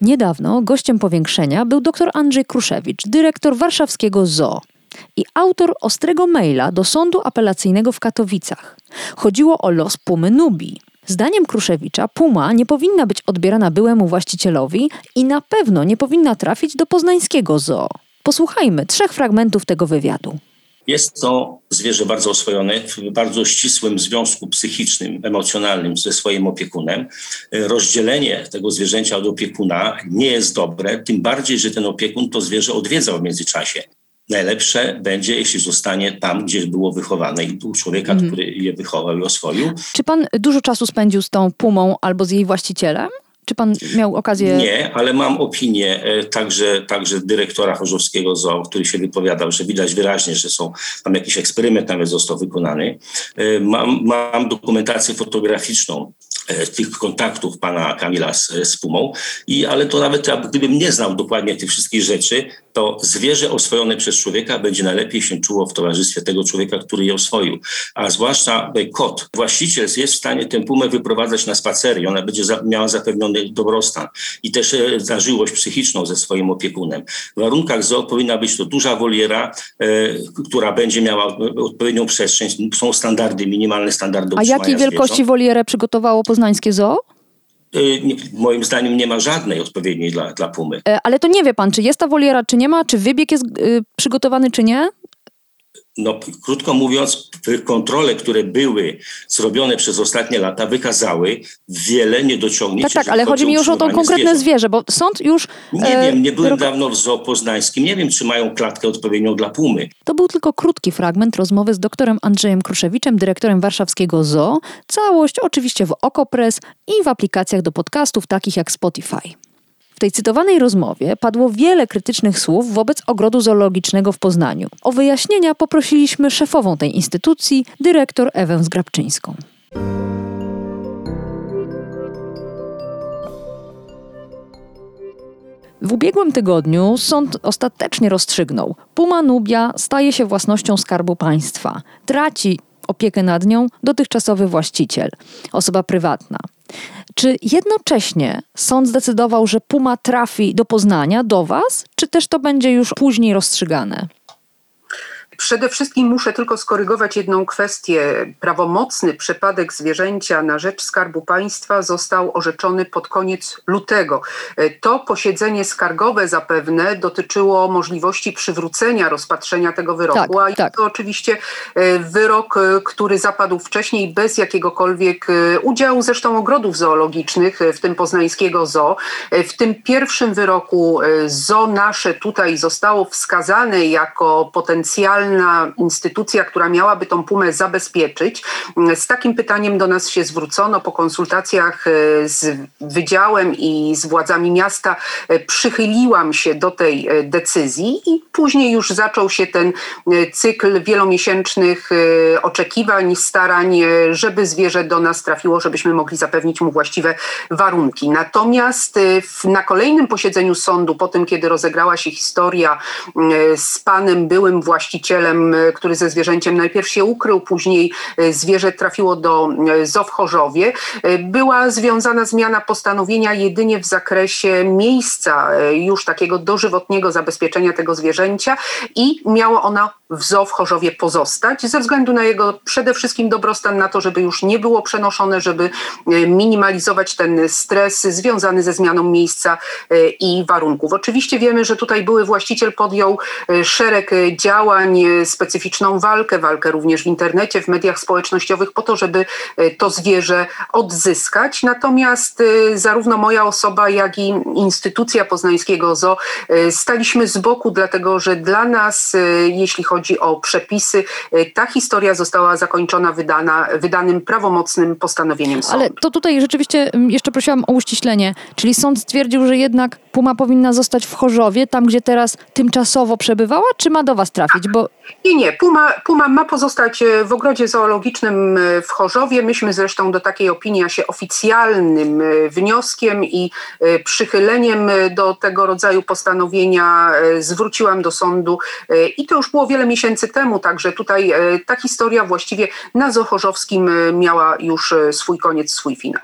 Niedawno gościem powiększenia był dr Andrzej Kruszewicz, dyrektor warszawskiego ZOO i autor ostrego maila do sądu apelacyjnego w Katowicach. Chodziło o los Pumy Nubii. Zdaniem Kruszewicza Puma nie powinna być odbierana byłemu właścicielowi i na pewno nie powinna trafić do poznańskiego zoo. Posłuchajmy trzech fragmentów tego wywiadu. Jest to zwierzę bardzo oswojone, w bardzo ścisłym związku psychicznym, emocjonalnym ze swoim opiekunem. Rozdzielenie tego zwierzęcia od opiekuna nie jest dobre, tym bardziej, że ten opiekun to zwierzę odwiedzał w międzyczasie. Najlepsze będzie, jeśli zostanie tam, gdzie było wychowane i u człowieka, mm. który je wychował i oswoił. Czy pan dużo czasu spędził z tą pumą albo z jej właścicielem? Czy pan miał okazję... Nie, ale mam opinię e, także, także dyrektora Chorzowskiego ZOO, który się wypowiadał, że widać wyraźnie, że są tam jakiś eksperyment nawet został wykonany. E, mam, mam dokumentację fotograficzną tych kontaktów pana Kamila z, z Pumą, I, ale to nawet gdybym nie znał dokładnie tych wszystkich rzeczy, to zwierzę oswojone przez człowieka będzie najlepiej się czuło w towarzystwie tego człowieka, który je oswoił. A zwłaszcza kot. Właściciel jest w stanie tę pumę wyprowadzać na spacery i ona będzie za, miała zapewniony dobrostan i też e, zażyłość psychiczną ze swoim opiekunem. W warunkach zoo powinna być to duża woliera, e, która będzie miała odpowiednią przestrzeń. Są standardy, minimalne standardy A jakiej wielkości zwierząt. wolierę przygotowało poznańskie zoo? Y, moim zdaniem nie ma żadnej odpowiedniej dla, dla pumy. E, ale to nie wie pan, czy jest ta woliera, czy nie ma, czy wybieg jest y, przygotowany, czy nie? No, krótko mówiąc, kontrole, które były zrobione przez ostatnie lata, wykazały wiele niedociągnięć. Tak, tak, ale chodzi mi już o to konkretne zwierzę, bo sąd już... Nie e, wiem, nie byłem dawno w zoo poznańskim, nie wiem, czy mają klatkę odpowiednią dla pumy. To był tylko krótki fragment rozmowy z doktorem Andrzejem Kruszewiczem, dyrektorem warszawskiego zoo. Całość oczywiście w Okopres i w aplikacjach do podcastów takich jak Spotify. W tej cytowanej rozmowie padło wiele krytycznych słów wobec ogrodu zoologicznego w Poznaniu. O wyjaśnienia poprosiliśmy szefową tej instytucji, dyrektor Ewę Zgrabczyńską. W ubiegłym tygodniu sąd ostatecznie rozstrzygnął: Puma Nubia staje się własnością Skarbu Państwa. Traci opiekę nad nią dotychczasowy właściciel, osoba prywatna. Czy jednocześnie sąd zdecydował, że Puma trafi do Poznania, do Was, czy też to będzie już później rozstrzygane? Przede wszystkim muszę tylko skorygować jedną kwestię. Prawomocny przypadek zwierzęcia na rzecz Skarbu Państwa został orzeczony pod koniec lutego. To posiedzenie skargowe zapewne dotyczyło możliwości przywrócenia rozpatrzenia tego wyroku, tak, a tak. to oczywiście e, wyrok, e, który zapadł wcześniej bez jakiegokolwiek e, udziału zresztą ogrodów zoologicznych, w tym poznańskiego zoo. W tym pierwszym wyroku zoo nasze tutaj zostało wskazane jako potencjalne instytucja, która miałaby tą pumę zabezpieczyć. Z takim pytaniem do nas się zwrócono po konsultacjach e, z wydziałem i z władzami miasta. E, przychyliłam się do tej e, decyzji i później już zaczął się ten cykl wielomiesięcznych oczekiwań, starań, żeby zwierzę do nas trafiło, żebyśmy mogli zapewnić mu właściwe warunki. Natomiast na kolejnym posiedzeniu sądu, po tym kiedy rozegrała się historia z panem byłym właścicielem, właścicielem, e, który ze zwierzęciem najpierw się ukrył, później e, zwierzę trafiło do e, zoo w Chorzowie, była związana zmiana postanowienia jedynie w zakresie miejsca już takiego dożywotniego zabezpieczenia tego zwierzęcia i miało ono w zoo w Chorzowie pozostać ze względu na jego przede wszystkim dobrostan, na to, żeby już nie było przenoszone, żeby minimalizować ten stres związany ze zmianą miejsca i warunków. Oczywiście wiemy, że tutaj były właściciel podjął szereg działań specyficzną walkę, walkę również w internecie, w mediach społecznościowych po to, żeby to zwierzę odzyskać. Natomiast zarówno moja osoba, jak i instytucja poznańskiego ZO staliśmy z boku, dlatego że dla nas, jeśli chodzi o przepisy, ta historia została zakończona wydana, wydanym prawomocnym postanowieniem sądu. Ale to tutaj rzeczywiście mm, jeszcze prosiłam o uściślenie. Czyli sąd stwierdził, że jednak Puma powinna zostać w Chorzowie, tam gdzie teraz tymczasowo przebywała, czy ma do was trafić? Bo... Nie, nie. Puma, Puma ma pozostać e, w ogrodzie zoologicznym e, w Chorzowie. Myśmy zresztą do takiej opinii, się oficjalnym e, wnioskiem i przychyleniem do tego rodzaju postanowienia zwróciłam do sądu i to już było wiele miesięcy temu, także tutaj ta historia właściwie na Zochorzowskim miała już swój koniec, swój finał.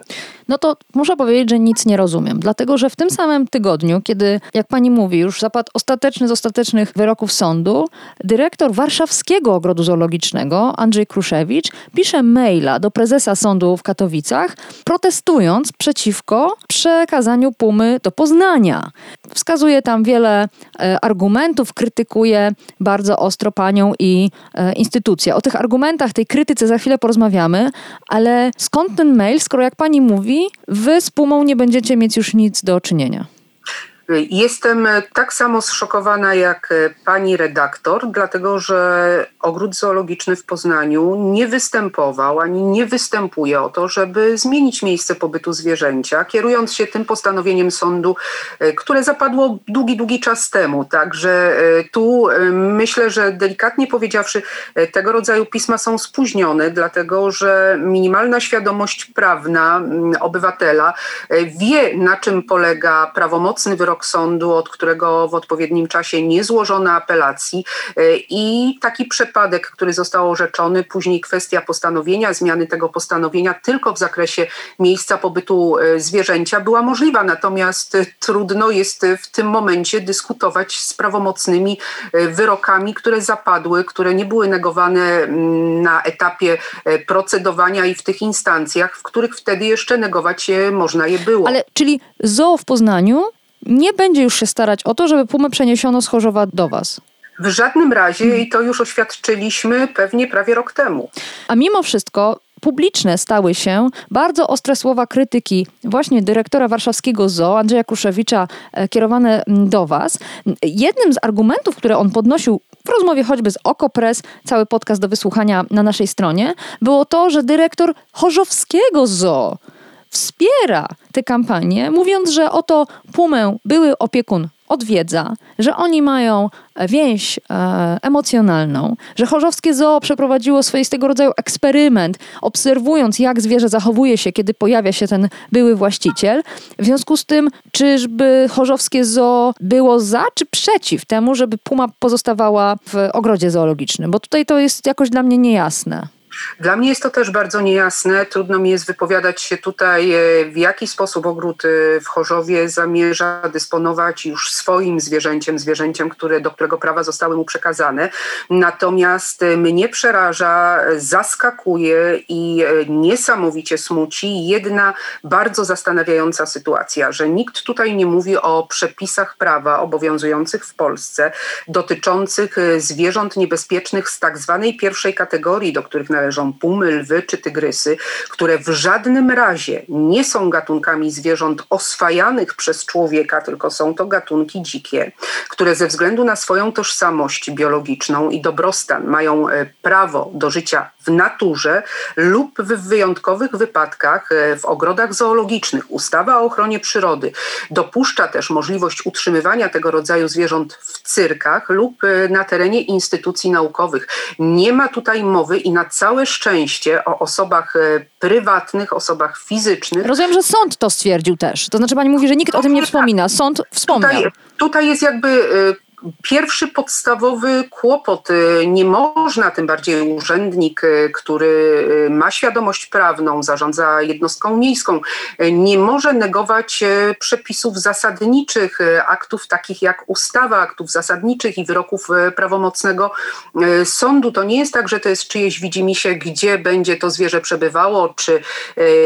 No to muszę powiedzieć, że nic nie rozumiem, dlatego że w tym samym tygodniu, kiedy, jak pani mówi, już zapadł ostateczny z ostatecznych wyroków sądu, dyrektor Warszawskiego Ogrodu Zoologicznego, Andrzej Kruszewicz, pisze maila do prezesa sądu w Katowicach, protestując przeciwko przekazaniu Pumy do Poznania. Wskazuje tam wiele e, argumentów, krytykuje bardzo ostro panią i e, instytucję. O tych argumentach, tej krytyce za chwilę porozmawiamy, ale skąd ten mail, skoro jak pani mówi, wy z Pumą nie będziecie mieć już nic do czynienia? Jestem tak samo zszokowana jak pani redaktor, dlatego że ogród zoologiczny w Poznaniu nie występował ani nie występuje o to, żeby zmienić miejsce pobytu zwierzęcia, kierując się tym postanowieniem sądu, e, które zapadło długi, długi czas temu. Także e, tu e, myślę, że delikatnie powiedziawszy, tego rodzaju pisma są spóźnione, dlatego że minimalna świadomość prawna obywatela wie, na czym polega prawomocny wyrok wyrok sądu, od którego w odpowiednim czasie nie złożono apelacji e, i taki przypadek, który został orzeczony, później kwestia postanowienia, zmiany tego postanowienia tylko w zakresie miejsca pobytu e, zwierzęcia była możliwa, natomiast trudno jest w tym momencie dyskutować z prawomocnymi e, wyrokami, które zapadły, które nie były negowane mm, na etapie procedowania i w tych instancjach, w których wtedy jeszcze negować można je było. Ale czyli zoo w Poznaniu nie będzie już się starać o to, żeby Pumę przeniesiono z Chorzowa do Was. W żadnym razie i to już oświadczyliśmy pewnie prawie rok temu. A mimo wszystko publiczne stały się bardzo ostre słowa krytyki właśnie dyrektora warszawskiego ZOO, Andrzeja Kruszewicza, e, kierowane do Was. Jednym z argumentów, które on podnosił w rozmowie choćby z Okopres, cały podcast do wysłuchania na naszej stronie, było to, że dyrektor Chorzowskiego ZOO wspiera tę kampanię, mówiąc, że oto Pumę były opiekun odwiedza, że oni mają więź e, emocjonalną, że Chorzowskie Zoo przeprowadziło swoistego rodzaju eksperyment, obserwując jak zwierzę zachowuje się, kiedy pojawia się ten były właściciel. W związku z tym, czyżby Chorzowskie Zoo było za czy przeciw temu, żeby puma pozostawała w ogrodzie zoologicznym? Bo tutaj to jest jakoś dla mnie niejasne. Dla mnie jest to też bardzo niejasne. Trudno mi jest wypowiadać się tutaj, e, w jaki sposób ogród e, w Chorzowie zamierza dysponować już swoim zwierzęciem, zwierzęciem, które, do którego prawa zostały mu przekazane. Natomiast e, mnie przeraża, zaskakuje i niesamowicie smuci jedna bardzo zastanawiająca sytuacja, że nikt tutaj nie mówi o przepisach prawa obowiązujących w Polsce dotyczących zwierząt niebezpiecznych z tak zwanej pierwszej kategorii, do których należy należą pumy, lwy czy tygrysy, które w żadnym razie nie są gatunkami zwierząt oswajanych przez człowieka, tylko są to gatunki dzikie, które ze względu na swoją tożsamość biologiczną i dobrostan mają e, prawo do życia w naturze lub w wyjątkowych wypadkach e, w ogrodach zoologicznych. Ustawa o ochronie przyrody dopuszcza też możliwość utrzymywania tego rodzaju zwierząt w cyrkach lub e, na terenie instytucji naukowych. Nie ma tutaj mowy i na całe szczęście o osobach e, prywatnych, osobach fizycznych. Rozumiem, że sąd to stwierdził też. To znaczy pani mówi, że nikt o tym nie wspomina. Sąd wspomniał. Tutaj, tutaj jest jakby pierwszy podstawowy kłopot. Y, nie można, tym bardziej urzędnik, y, który y, ma świadomość prawną, zarządza jednostką miejską, nie może negować przepisów zasadniczych, aktów takich jak ustawa, aktów zasadniczych i wyroków prawomocnego sądu. To nie jest tak, że to jest czyjeś widzimisię, gdzie będzie to zwierzę przebywało, czy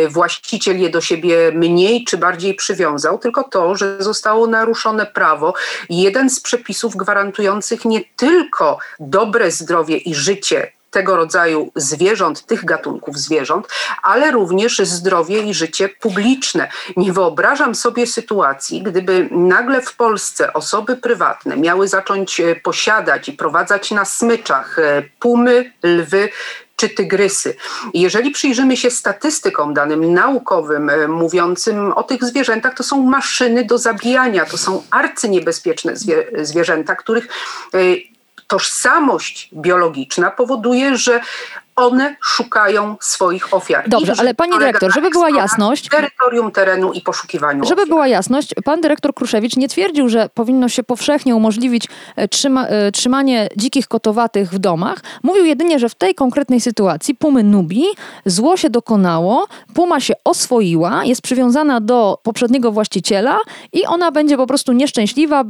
właściciel je do siebie mniej czy bardziej przywiązał, tylko to, że zostało naruszone prawo. Jeden z przepisów przepisów gwarantujących nie tylko dobre zdrowie i życie tego rodzaju zwierząt, tych gatunków zwierząt, ale również zdrowie i życie publiczne. Nie wyobrażam sobie sytuacji, gdyby nagle w Polsce osoby prywatne miały zacząć e, posiadać i prowadzać na smyczach e, pumy, lwy czy tygrysy. Jeżeli przyjrzymy się statystykom, danym naukowym e, mówiącym o tych zwierzętach, to są maszyny do zabijania, to są arcyniebezpieczne zwierzęta, których tożsamość biologiczna powoduje, że one szukają swoich ofiar. Dobrze, ale pani dyrektor, żeby była jasność. Terytorium terenu i poszukiwaniu. Żeby ofiar. była jasność, pan dyrektor Kruszewicz nie twierdził, że powinno się powszechnie umożliwić e, trzyma, e, trzymanie dzikich kotowatych w domach. Mówił jedynie, że w tej konkretnej sytuacji pumy nubi zło się dokonało, puma się oswoiła, jest przywiązana do poprzedniego właściciela i ona będzie po prostu nieszczęśliwa,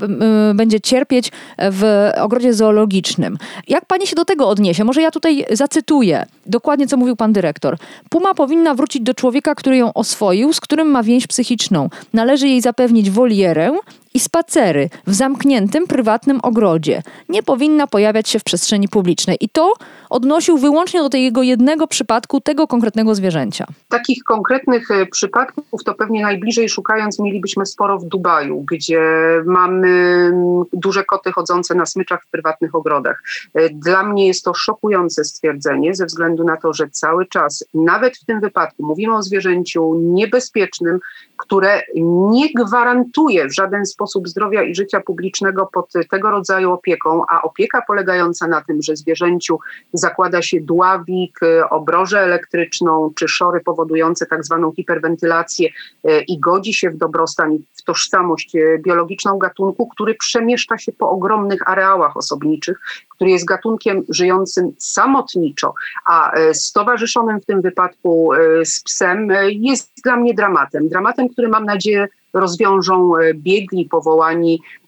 będzie cierpieć w ogrodzie zoologicznym. Jak pani się do tego odniesie? Może ja tutaj zacytuję yet. Dokładnie co mówił pan dyrektor. Puma powinna wrócić do człowieka, który ją oswoił, z którym ma więź psychiczną. Należy jej zapewnić wolierę, i spacery w zamkniętym, prywatnym ogrodzie. Nie powinna pojawiać się w przestrzeni publicznej. I to odnosił wyłącznie do tego jednego przypadku, tego konkretnego zwierzęcia. Takich konkretnych e, przypadków to pewnie najbliżej szukając mielibyśmy sporo w Dubaju, gdzie mamy mm, duże koty chodzące na smyczach w prywatnych ogrodach. E, dla mnie jest to szokujące stwierdzenie, ze względu na to, że cały czas, nawet w tym wypadku, mówimy o zwierzęciu niebezpiecznym, które nie gwarantuje w żaden sposób zdrowia i życia publicznego pod tego rodzaju opieką, a opieka polegająca na tym, że zwierzęciu zakłada się dławik, e, obrożę elektryczną czy szory powodujące tak zwaną hiperwentylację e, i godzi się w dobrostan i w tożsamość e, biologiczną gatunku, który przemieszcza się po ogromnych areałach osobniczych, który jest gatunkiem żyjącym samotniczo, a stowarzyszonym w tym wypadku z psem jest dla mnie dramatem. Dramatem, który mam nadzieję rozwiążą biegli powołani E,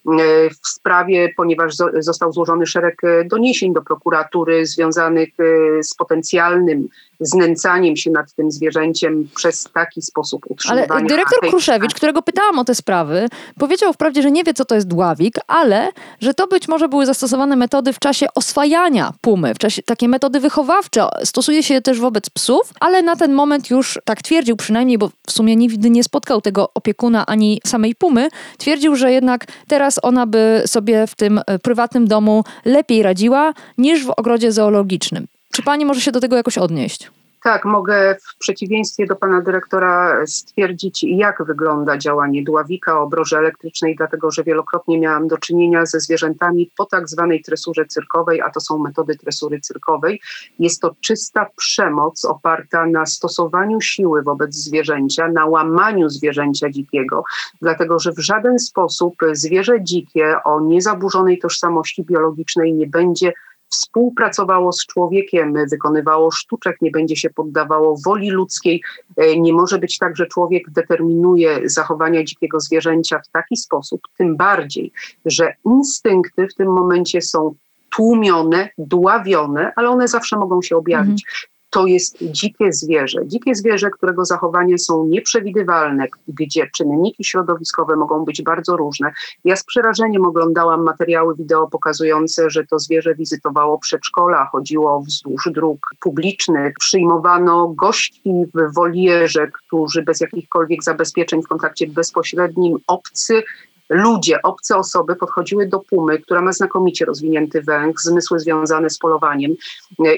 w sprawie, ponieważ został złożony szereg e, doniesień do prokuratury związanych e, z potencjalnym znęcaniem się nad tym zwierzęciem przez taki sposób utrzymywania. Ale dyrektor Kruszewicz, którego pytałam o te sprawy, powiedział wprawdzie, że nie wie, co to jest dławik, ale że to być może były zastosowane metody w czasie oswajania pumy, w czasie takie metody wychowawcze. Stosuje się je też wobec psów, ale na ten moment już tak twierdził przynajmniej, bo w sumie nigdy nie spotkał tego opiekuna ani samej pumy, twierdził, że jednak teraz teraz ona by sobie w tym e, prywatnym domu lepiej radziła niż w ogrodzie zoologicznym. Czy pani może się do tego jakoś odnieść? Tak, mogę w przeciwieństwie do pana dyrektora stwierdzić, jak wygląda działanie dławika o obroży elektrycznej, dlatego że wielokrotnie miałam do czynienia ze zwierzętami po tak zwanej tresurze cyrkowej, a to są metody tresury cyrkowej. Jest to czysta przemoc oparta na stosowaniu siły wobec zwierzęcia, na łamaniu zwierzęcia dzikiego, dlatego że w żaden sposób zwierzę dzikie o niezaburzonej tożsamości biologicznej nie będzie współpracowało z człowiekiem, wykonywało sztuczek, nie będzie się poddawało woli ludzkiej. E, nie może być tak, że człowiek determinuje zachowania dzikiego zwierzęcia w taki sposób, tym bardziej, że instynkty w tym momencie są tłumione, dławione, ale one zawsze mogą się objawić. Mhm to jest dzikie zwierzę. Dzikie zwierzę, którego zachowania są nieprzewidywalne, gdzie czynniki środowiskowe mogą być bardzo różne. Ja z przerażeniem oglądałam materiały wideo pokazujące, że to zwierzę wizytowało przedszkola, chodziło wzdłuż dróg publicznych, przyjmowano gości w wolierze, którzy bez jakichkolwiek zabezpieczeń w kontakcie bezpośrednim, obcy ludzie, obce osoby podchodziły do pumy, która ma znakomicie rozwinięty węch, zmysły związane z polowaniem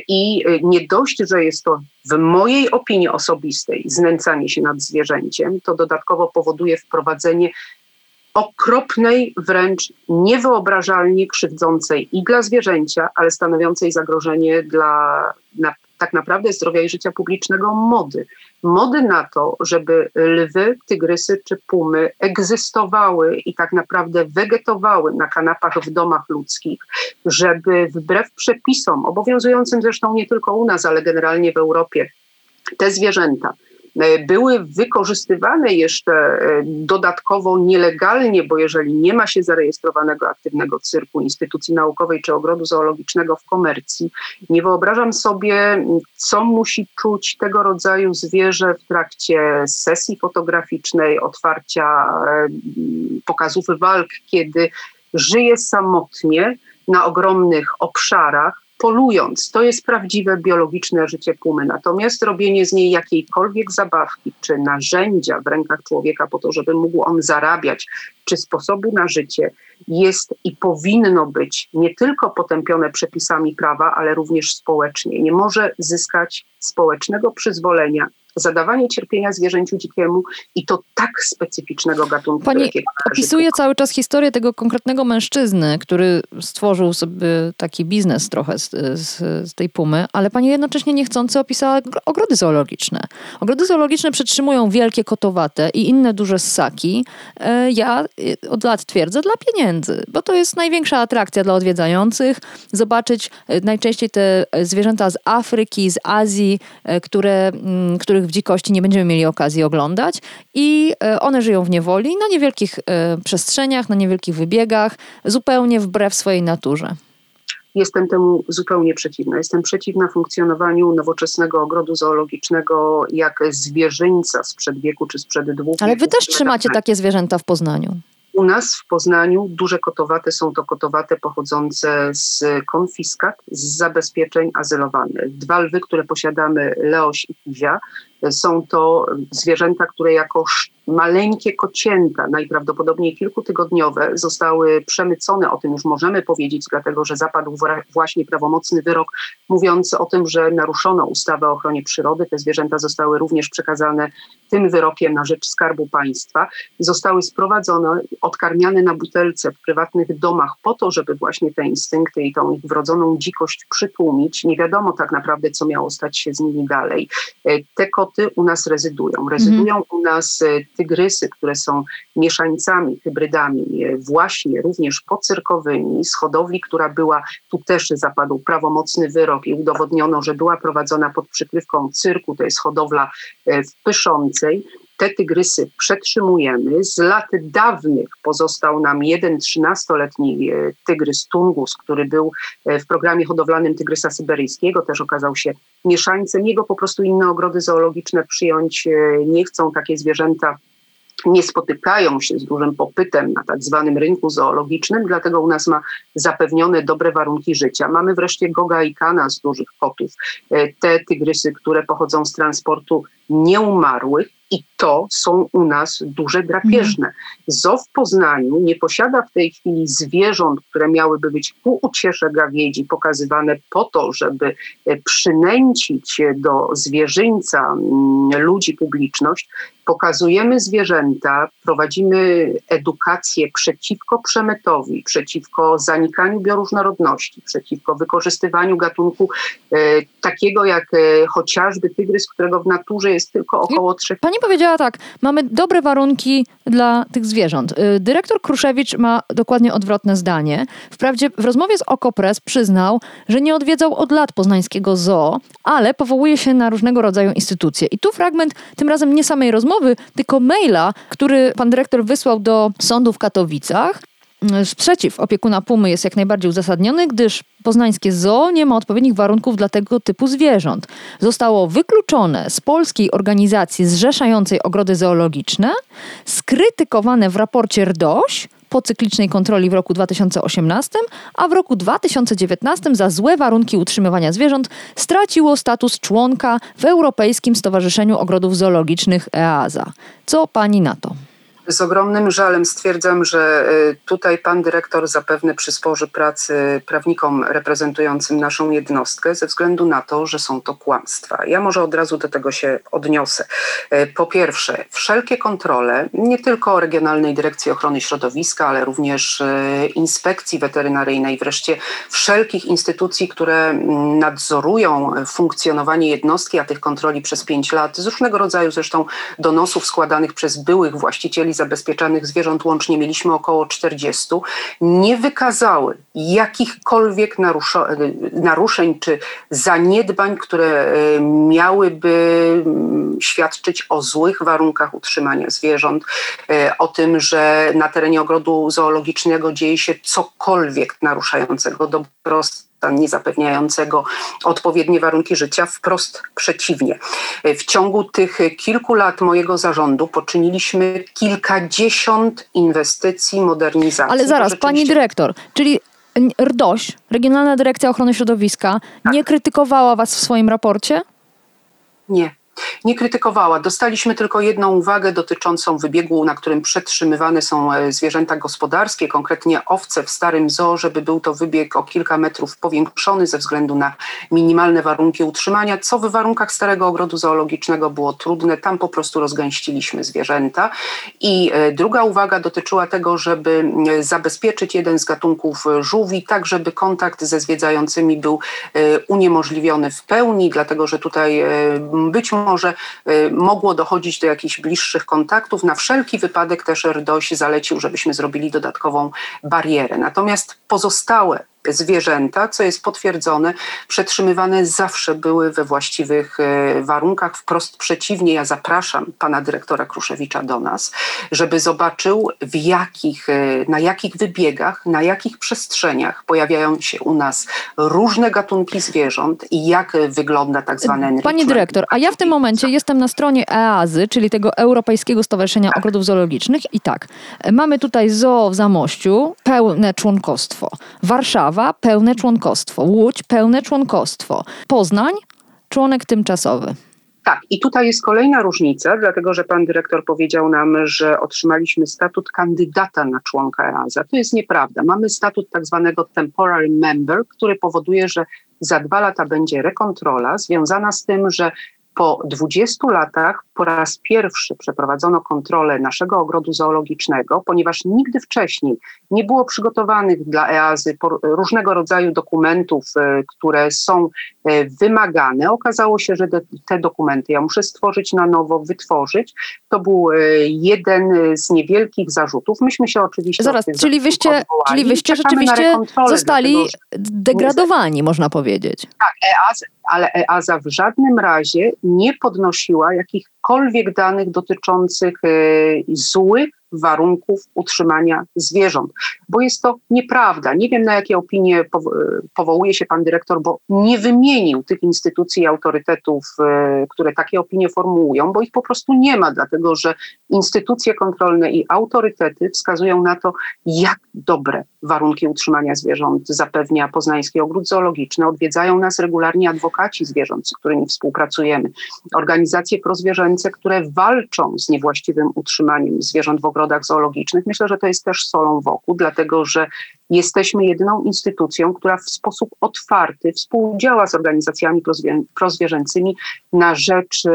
i nie dość, że jest to w mojej opinii osobistej znęcanie się nad zwierzęciem, to dodatkowo powoduje wprowadzenie okropnej, wręcz niewyobrażalnie krzywdzącej i dla zwierzęcia, ale stanowiącej zagrożenie dla tak naprawdę zdrowia i życia publicznego mody. Mody na to, żeby lwy, tygrysy czy pumy egzystowały i tak naprawdę wegetowały na kanapach w domach ludzkich, żeby wbrew przepisom obowiązującym zresztą nie tylko u nas, ale generalnie w Europie, te zwierzęta były wykorzystywane jeszcze e, dodatkowo nielegalnie, bo jeżeli nie ma się zarejestrowanego aktywnego cyrku, instytucji naukowej czy ogrodu zoologicznego w komercji, nie wyobrażam sobie, co musi czuć tego rodzaju zwierzę w trakcie sesji fotograficznej, otwarcia e, pokazów walk, kiedy żyje samotnie na ogromnych obszarach, polując. To jest prawdziwe biologiczne życie pumy. Natomiast robienie z niej jakiejkolwiek zabawki czy narzędzia w rękach człowieka po to, żeby mógł on zarabiać, czy sposobu na życie jest i powinno być nie tylko potępione przepisami prawa, ale również społecznie. Nie może zyskać społecznego przyzwolenia zadawanie cierpienia zwierzęciu dzikiemu i to tak specyficznego gatunku. Pani opisuje cały czas historię tego konkretnego mężczyzny, który stworzył sobie taki biznes trochę z, z, z, tej pumy, ale pani jednocześnie niechcący opisała ogrody zoologiczne. Ogrody zoologiczne przetrzymują wielkie kotowate i inne duże ssaki. E, ja e, od lat twierdzę dla pieniędzy, bo to jest największa atrakcja dla odwiedzających. Zobaczyć e, najczęściej te zwierzęta z Afryki, z Azji, które, których których w dzikości nie będziemy mieli okazji oglądać i e, one żyją w niewoli na niewielkich e, przestrzeniach, na niewielkich wybiegach, zupełnie wbrew swojej naturze. Jestem temu zupełnie przeciwna. Jestem przeciwna funkcjonowaniu nowoczesnego ogrodu zoologicznego jak zwierzyńca sprzed wieku czy sprzed dwóch Ale wy też trzymacie takie zwierzęta w Poznaniu. U nas w Poznaniu duże kotowate są to kotowate pochodzące z konfiskat, z zabezpieczeń azylowanych. Dwa lwy, które posiadamy, Leoś i Kizia, są to zwierzęta, które jako maleńkie kocięta, najprawdopodobniej kilkutygodniowe, zostały przemycone, o tym już możemy powiedzieć, dlatego że zapadł właśnie prawomocny wyrok mówiący o tym, że naruszono ustawę o ochronie przyrody. Te zwierzęta zostały również przekazane tym wyrokiem na rzecz Skarbu Państwa. Zostały sprowadzone, odkarmiane na butelce w prywatnych domach po to, żeby właśnie te instynkty i tą ich wrodzoną dzikość przytłumić. Nie wiadomo tak naprawdę, co miało stać się z nimi dalej. E, te koty u nas rezydują. Rezydują mhm. u nas e, tygrysy, które są mieszańcami, hybrydami, e, właśnie również pocyrkowymi, z hodowli, która była, tu też zapadł prawomocny wyrok i udowodniono, że była prowadzona pod przykrywką cyrku, to jest hodowla w Pyszącej te tygrysy przetrzymujemy. Z lat dawnych pozostał nam jeden 13-letni e, tygrys Tungus, który był e, w programie hodowlanym tygrysa syberyjskiego, też okazał się mieszańcem. Jego po prostu inne ogrody zoologiczne przyjąć e, nie chcą. Takie zwierzęta nie spotykają się z dużym popytem na tak zwanym rynku zoologicznym, dlatego u nas ma zapewnione dobre warunki życia. Mamy wreszcie Goga i Kana z dużych kotów, te tygrysy, które pochodzą z transportu nieumarłych i to są u nas duże drapieżne. Zoo w Poznaniu nie posiada w tej chwili zwierząt, które miałyby być ku uciesze gawiedzi, pokazywane po to, żeby e, przynęcić do zwierzyńca mm, ludzi publiczność. Pokazujemy zwierzęta, prowadzimy edukację przeciwko przemytowi, przeciwko zanikaniu bioróżnorodności, przeciwko wykorzystywaniu gatunku e, takiego jak e, chociażby tygrys, którego w naturze jest tylko około trzech. Pani powiedziała tak, mamy dobre warunki dla tych zwierząt. Y, dyrektor Kruszewicz ma dokładnie odwrotne zdanie. Wprawdzie w rozmowie z Okopres przyznał, że nie odwiedzał od lat poznańskiego zoo, ale powołuje się na różnego rodzaju instytucje. I tu fragment, tym razem nie samej rozmowy, tylko maila, który pan dyrektor wysłał do sądu w Katowicach. Sprzeciw opiekuna Pumy jest jak najbardziej uzasadniony, gdyż poznańskie zoo nie ma odpowiednich warunków dla tego typu zwierząt. Zostało wykluczone z polskiej organizacji zrzeszającej ogrody zoologiczne, skrytykowane w raporcie RDOŚ po cyklicznej kontroli w roku 2018, a w roku 2019 za złe warunki utrzymywania zwierząt straciło status członka w Europejskim Stowarzyszeniu Ogrodów Zoologicznych EASA. Co pani na to? Z ogromnym żalem stwierdzam, że y, tutaj pan dyrektor zapewne przysporzy pracy prawnikom reprezentującym naszą jednostkę ze względu na to, że są to kłamstwa. Ja może od razu do tego się odniosę. Y, po pierwsze, wszelkie kontrole, nie tylko Regionalnej Dyrekcji Ochrony Środowiska, ale również y, Inspekcji Weterynaryjnej, wreszcie wszelkich instytucji, które mm, nadzorują funkcjonowanie jednostki, a tych kontroli przez pięć lat, z różnego rodzaju zresztą donosów składanych przez byłych właścicieli zabezpieczanych zwierząt łącznie mieliśmy około 40, nie wykazały jakichkolwiek naruszeń czy zaniedbań, które e, miałyby mm, świadczyć o złych warunkach utrzymania zwierząt, e, o tym, że na terenie ogrodu zoologicznego dzieje się cokolwiek naruszającego dobrostan nie zapewniającego odpowiednie warunki życia. Wprost przeciwnie. W ciągu tych kilku lat mojego zarządu poczyniliśmy kilkadziesiąt inwestycji, modernizacji. Ale zaraz, rzeczywiście... pani dyrektor, czyli RDOŚ, Regionalna Dyrekcja Ochrony Środowiska, tak. nie krytykowała was w swoim raporcie? Nie nie krytykowała. Dostaliśmy tylko jedną uwagę dotyczącą wybiegu, na którym przetrzymywane są e, zwierzęta gospodarskie, konkretnie owce w starym zoo, żeby był to wybieg o kilka metrów powiększony ze względu na minimalne warunki utrzymania, co w warunkach starego ogrodu zoologicznego było trudne. Tam po prostu rozgęściliśmy zwierzęta. I e, druga uwaga dotyczyła tego, żeby e, zabezpieczyć jeden z gatunków żółwi, tak żeby kontakt ze zwiedzającymi był uniemożliwiony w pełni, dlatego że tutaj być może może y, mogło dochodzić do jakichś bliższych kontaktów. Na wszelki wypadek też RDOŚ zalecił, żebyśmy zrobili dodatkową barierę. Natomiast pozostałe zwierzęta, co jest potwierdzone, przetrzymywane zawsze były we właściwych e, warunkach. Wprost przeciwnie, ja zapraszam pana dyrektora Kruszewicza do nas, żeby zobaczył w jakich, e, na jakich wybiegach, na jakich przestrzeniach pojawiają się u nas różne gatunki zwierząt i jak wygląda tak zwany Pani dyrektor, a ja w tym momencie jestem na stronie EAZY, czyli tego Europejskiego Stowarzyszenia tak. Ogrodów Zoologicznych i tak, mamy tutaj zoo w Zamościu, pełne członkostwo. Warszawa Warszawa pełne członkostwo, Łódź pełne członkostwo, Poznań członek tymczasowy. Tak, i tutaj jest kolejna różnica, dlatego że pan dyrektor powiedział nam, że otrzymaliśmy statut kandydata na członka EASA. To jest nieprawda. Mamy statut tak zwanego temporary member, który powoduje, że za dwa lata będzie rekontrola związana z tym, że po 20 latach po raz pierwszy przeprowadzono kontrolę naszego ogrodu zoologicznego, ponieważ nigdy wcześniej nie było przygotowanych dla EAZY różnego rodzaju dokumentów, e, które są wymagane. Okazało się, że te dokumenty ja muszę stworzyć na nowo, wytworzyć. To był e, jeden z niewielkich zarzutów. Myśmy się oczywiście. Zaraz, czyli wyście, czyli wyście rzeczywiście zostali degradowani, można powiedzieć. Tak, EAZ, ale EASA w żadnym razie nie podnosiła jakichkolwiek danych dotyczących e, złych warunków utrzymania zwierząt, bo jest to nieprawda. Nie wiem, na jakie opinie powołuje się pan dyrektor, bo nie wymienił tych instytucji i autorytetów, e, które takie opinie formułują, bo ich po prostu nie ma, dlatego że instytucje kontrolne i autorytety wskazują na to, jak dobre warunki utrzymania zwierząt zapewnia Poznański Ogród Zoologiczny. Odwiedzają nas regularnie adwokaci zwierząt, z którymi współpracujemy, organizacje prozwierzęce, które walczą z niewłaściwym utrzymaniem zwierząt w ogrodach ogrodach zoologicznych. Myślę, że to jest też solą wokół, dlatego że jesteśmy jedyną instytucją, która w sposób otwarty współdziała z organizacjami prozwierzęcymi na rzecz e,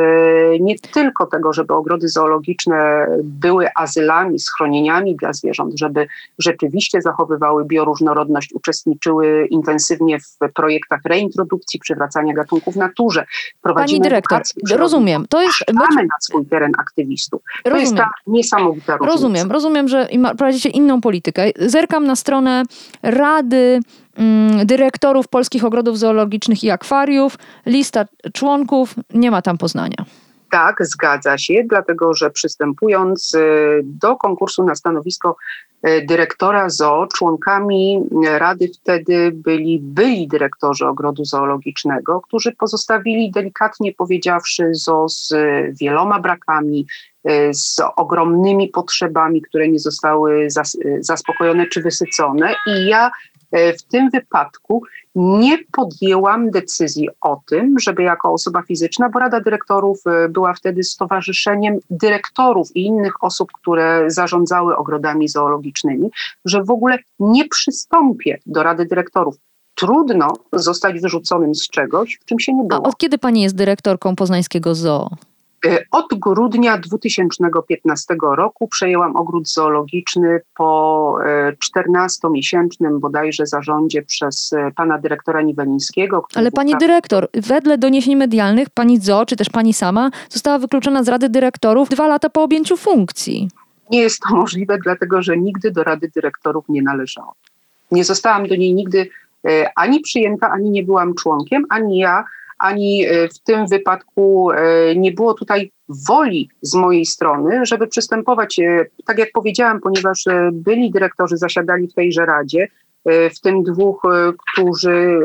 nie tylko tego, żeby ogrody zoologiczne były azylami, schronieniami dla zwierząt, żeby rzeczywiście zachowywały bioróżnorodność, uczestniczyły intensywnie w projektach reintrodukcji, przywracania gatunków naturze. Prowadzimy Pani dyrektor, rozumiem. To jest... Mamy na swój teren aktywistów. To rozumiem. jest ta niesamowita różnica. Rozumiem, rozumiem, że prowadzicie inną politykę. Zerkam na stronę Rady mm, Dyrektorów Polskich Ogrodów Zoologicznych i Akwariów. Lista członków, nie ma tam Poznania. Tak, zgadza się, dlatego że przystępując y, do konkursu na stanowisko y, dyrektora zoo, członkami rady wtedy byli byli dyrektorzy ogrodu zoologicznego, którzy pozostawili delikatnie powiedziawszy zoo z wieloma brakami, Y, z ogromnymi potrzebami, które nie zostały y, zaspokojone czy wysycone. I ja y, w tym wypadku nie podjęłam decyzji o tym, żeby jako osoba fizyczna, bo Rada Dyrektorów była wtedy stowarzyszeniem dyrektorów i innych osób, które zarządzały ogrodami zoologicznymi, że w ogóle nie przystąpię do Rady Dyrektorów. Trudno zostać wyrzuconym z czegoś, w czym się nie było. A od kiedy pani jest dyrektorką poznańskiego zoo? E, od grudnia 2015 roku przejęłam ogród zoologiczny po 14-miesięcznym e, bodajże zarządzie przez e, pana dyrektora Niwelińskiego. Ale pani dyrektor, wedle doniesień medialnych pani zoo, czy też pani sama, została wykluczona z Rady Dyrektorów dwa lata po objęciu funkcji. Nie jest to możliwe, dlatego że nigdy do Rady Dyrektorów nie należałam. Nie zostałam do niej nigdy ani przyjęta, ani nie byłam członkiem, ani ja ani e, w tym wypadku e, nie było tutaj woli z mojej strony, żeby przystępować, e, tak jak powiedziałam, ponieważ byli dyrektorzy zasiadali w tejże radzie, w tym dwóch, którzy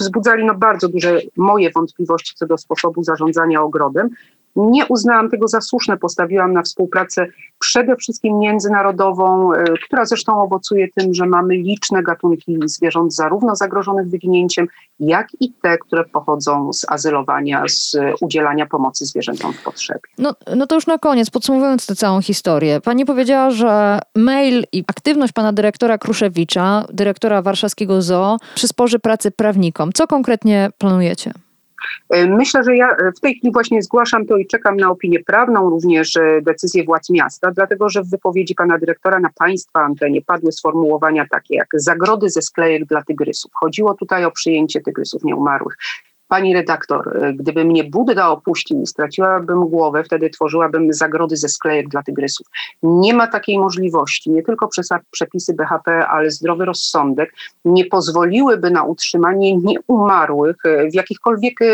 wzbudzali no bardzo duże moje wątpliwości co do sposobu zarządzania ogrodem. Nie uznałam tego za słuszne, postawiłam na współpracę przede wszystkim międzynarodową, e, która zresztą owocuje tym, że mamy liczne gatunki zwierząt zarówno zagrożonych wyginięciem, jak i te, które pochodzą z azylowania, z udzielania pomocy zwierzętom w potrzebie. No, no to już na koniec, podsumowując tę całą historię. Pani powiedziała, że mail i aktywność pana dyrektora Kruszewicza, dyrektora warszawskiego ZOO, przysporzy pracy prawnikom. Co konkretnie planujecie? E, myślę, że ja e, w tej chwili właśnie zgłaszam to i czekam na opinię prawną, również e, decyzję władz miasta, dlatego że w wypowiedzi pana dyrektora na państwa antenie padły sformułowania takie jak zagrody ze sklejek dla tygrysów. Chodziło tutaj o przyjęcie tygrysów nieumarłych. Pani redaktor, e, gdyby mnie Budda opuścił straciłabym głowę, wtedy tworzyłabym zagrody ze sklejek dla tygrysów. Nie ma takiej możliwości. Nie tylko przepisy BHP, ale zdrowy rozsądek nie pozwoliłyby na utrzymanie nieumarłych e, w jakichkolwiek e,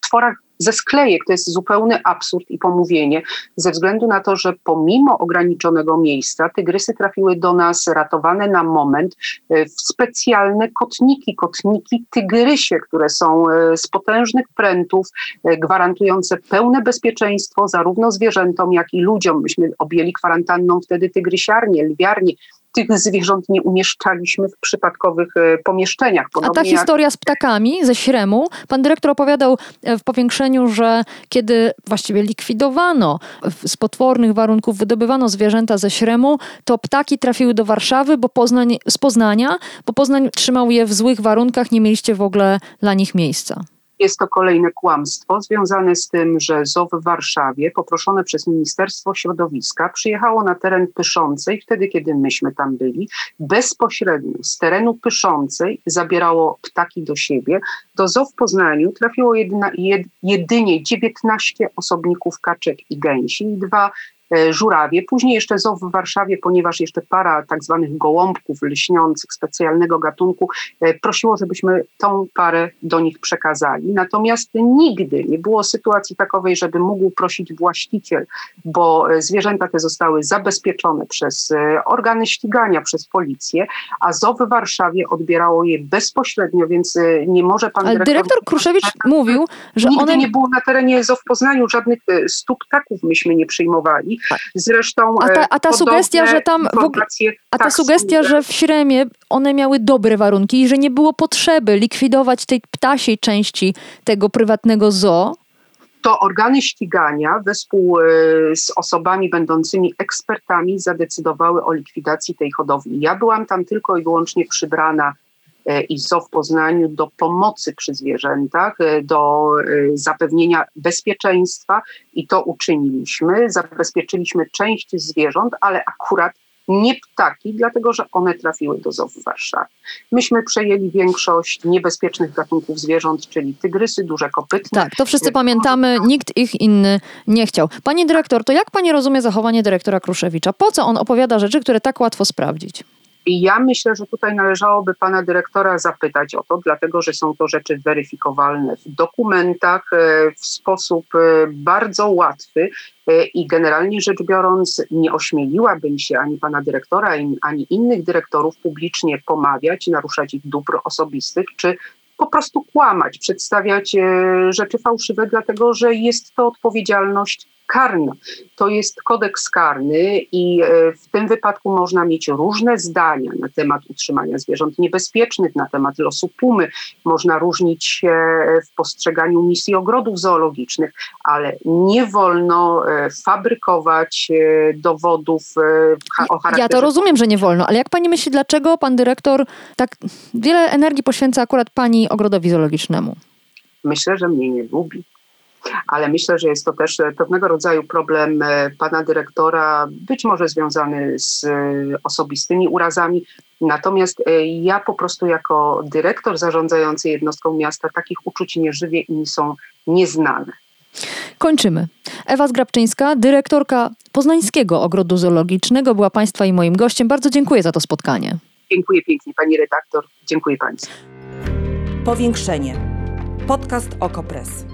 tworach ze sklejek. To jest zupełny absurd i pomówienie, ze względu na to, że pomimo ograniczonego miejsca, tygrysy trafiły do nas ratowane na moment e, w specjalne kotniki, kotniki tygrysie, które są e, z potężnych prętów, e, gwarantujące pełne bezpieczeństwo zarówno zwierzętom, jak i ludziom. Myśmy objęli kwarantanną wtedy tygrysiarnie, lwiarnie, tych zwierząt nie umieszczaliśmy w przypadkowych e, pomieszczeniach. Podobnie A ta jak... historia z ptakami ze Śremu, pan dyrektor opowiadał e, w powiększeniu, że kiedy właściwie likwidowano z potwornych warunków, wydobywano zwierzęta ze Śremu, to ptaki trafiły do Warszawy bo Poznań, z Poznania, bo Poznań trzymał je w złych warunkach, nie mieliście w ogóle dla nich miejsca. Jest to kolejne kłamstwo związane z tym, że ZOW w Warszawie, poproszone przez Ministerstwo Środowiska, przyjechało na teren Pyszącej, wtedy kiedy myśmy tam byli, bezpośrednio z terenu Pyszącej zabierało ptaki do siebie. Do ZOW w Poznaniu trafiło jed, jedynie 19 osobników kaczek i gęsi i dwa żurawie. Później jeszcze ZOW w Warszawie, ponieważ jeszcze para tak zwanych gołąbków lśniących specjalnego gatunku e, prosiło, żebyśmy tą parę do nich przekazali. Natomiast nigdy nie było sytuacji takowej, żeby mógł prosić właściciel, bo e, zwierzęta te zostały zabezpieczone przez organy ścigania, przez policję, a ZOW w Warszawie odbierało je bezpośrednio, więc nie może pan Ale dyrektor, dyrektor Kruszewicz mówił, że nigdy one... nie było na terenie ZOW w Poznaniu żadnych stu ptaków myśmy nie przyjmowali. Zresztą a ta, a ta sugestia, że tam ogóle, a ta tak, sugestia, że w Śremie one miały dobre warunki i że nie było potrzeby likwidować tej ptasiej części tego prywatnego zoo, to organy ścigania wespół e, z osobami będącymi ekspertami zadecydowały o likwidacji tej hodowli. Ja byłam tam tylko i wyłącznie przybrana E, i ZO w Poznaniu do pomocy przy zwierzętach, e, do e, zapewnienia bezpieczeństwa i to uczyniliśmy. Zabezpieczyliśmy część zwierząt, ale akurat nie ptaki, dlatego że one trafiły do zoo w Warszawie. Myśmy przejęli większość niebezpiecznych gatunków zwierząt, czyli tygrysy, duże kopytne. Tak, to wszyscy pamiętamy, nikt ich inny nie chciał. Pani dyrektor, to jak pani rozumie zachowanie dyrektora Kruszewicza? Po co on opowiada rzeczy, które tak łatwo sprawdzić? I ja myślę, że tutaj należałoby pana dyrektora zapytać o to, dlatego że są to rzeczy weryfikowalne w dokumentach e, w sposób e, bardzo łatwy e, i generalnie rzecz biorąc nie ośmieliłabym się ani pana dyrektora, ani innych dyrektorów publicznie pomawiać, naruszać ich dóbr osobistych, czy po prostu kłamać, przedstawiać rzeczy fałszywe, dlatego że jest to odpowiedzialność karna. To jest kodeks karny i e, w tym wypadku można mieć różne zdania na temat utrzymania zwierząt niebezpiecznych, na temat losu pumy. Można różnić się w postrzeganiu misji ogrodów zoologicznych, ale nie wolno e, fabrykować e, dowodów o charakterze... Ja to rozumiem, że nie wolno, ale jak pani myśli, dlaczego pan dyrektor tak wiele energii poświęca akurat pani ogrodowi zoologicznemu? Myślę, że mnie nie lubi ale myślę, że jest to też e, pewnego rodzaju problem e, pana dyrektora, być może związany z e, osobistymi urazami. Natomiast ja po prostu jako dyrektor zarządzający jednostką miasta takich uczuć nie żywię i mi są nieznane. Kończymy. Ewa Zgrabczyńska, dyrektorka Poznańskiego Ogrodu Zoologicznego, była Państwa i moim gościem. Bardzo dziękuję za to spotkanie. Dziękuję pięknie, pani redaktor. Dziękuję Państwu. Powiększenie. Podcast Okopres.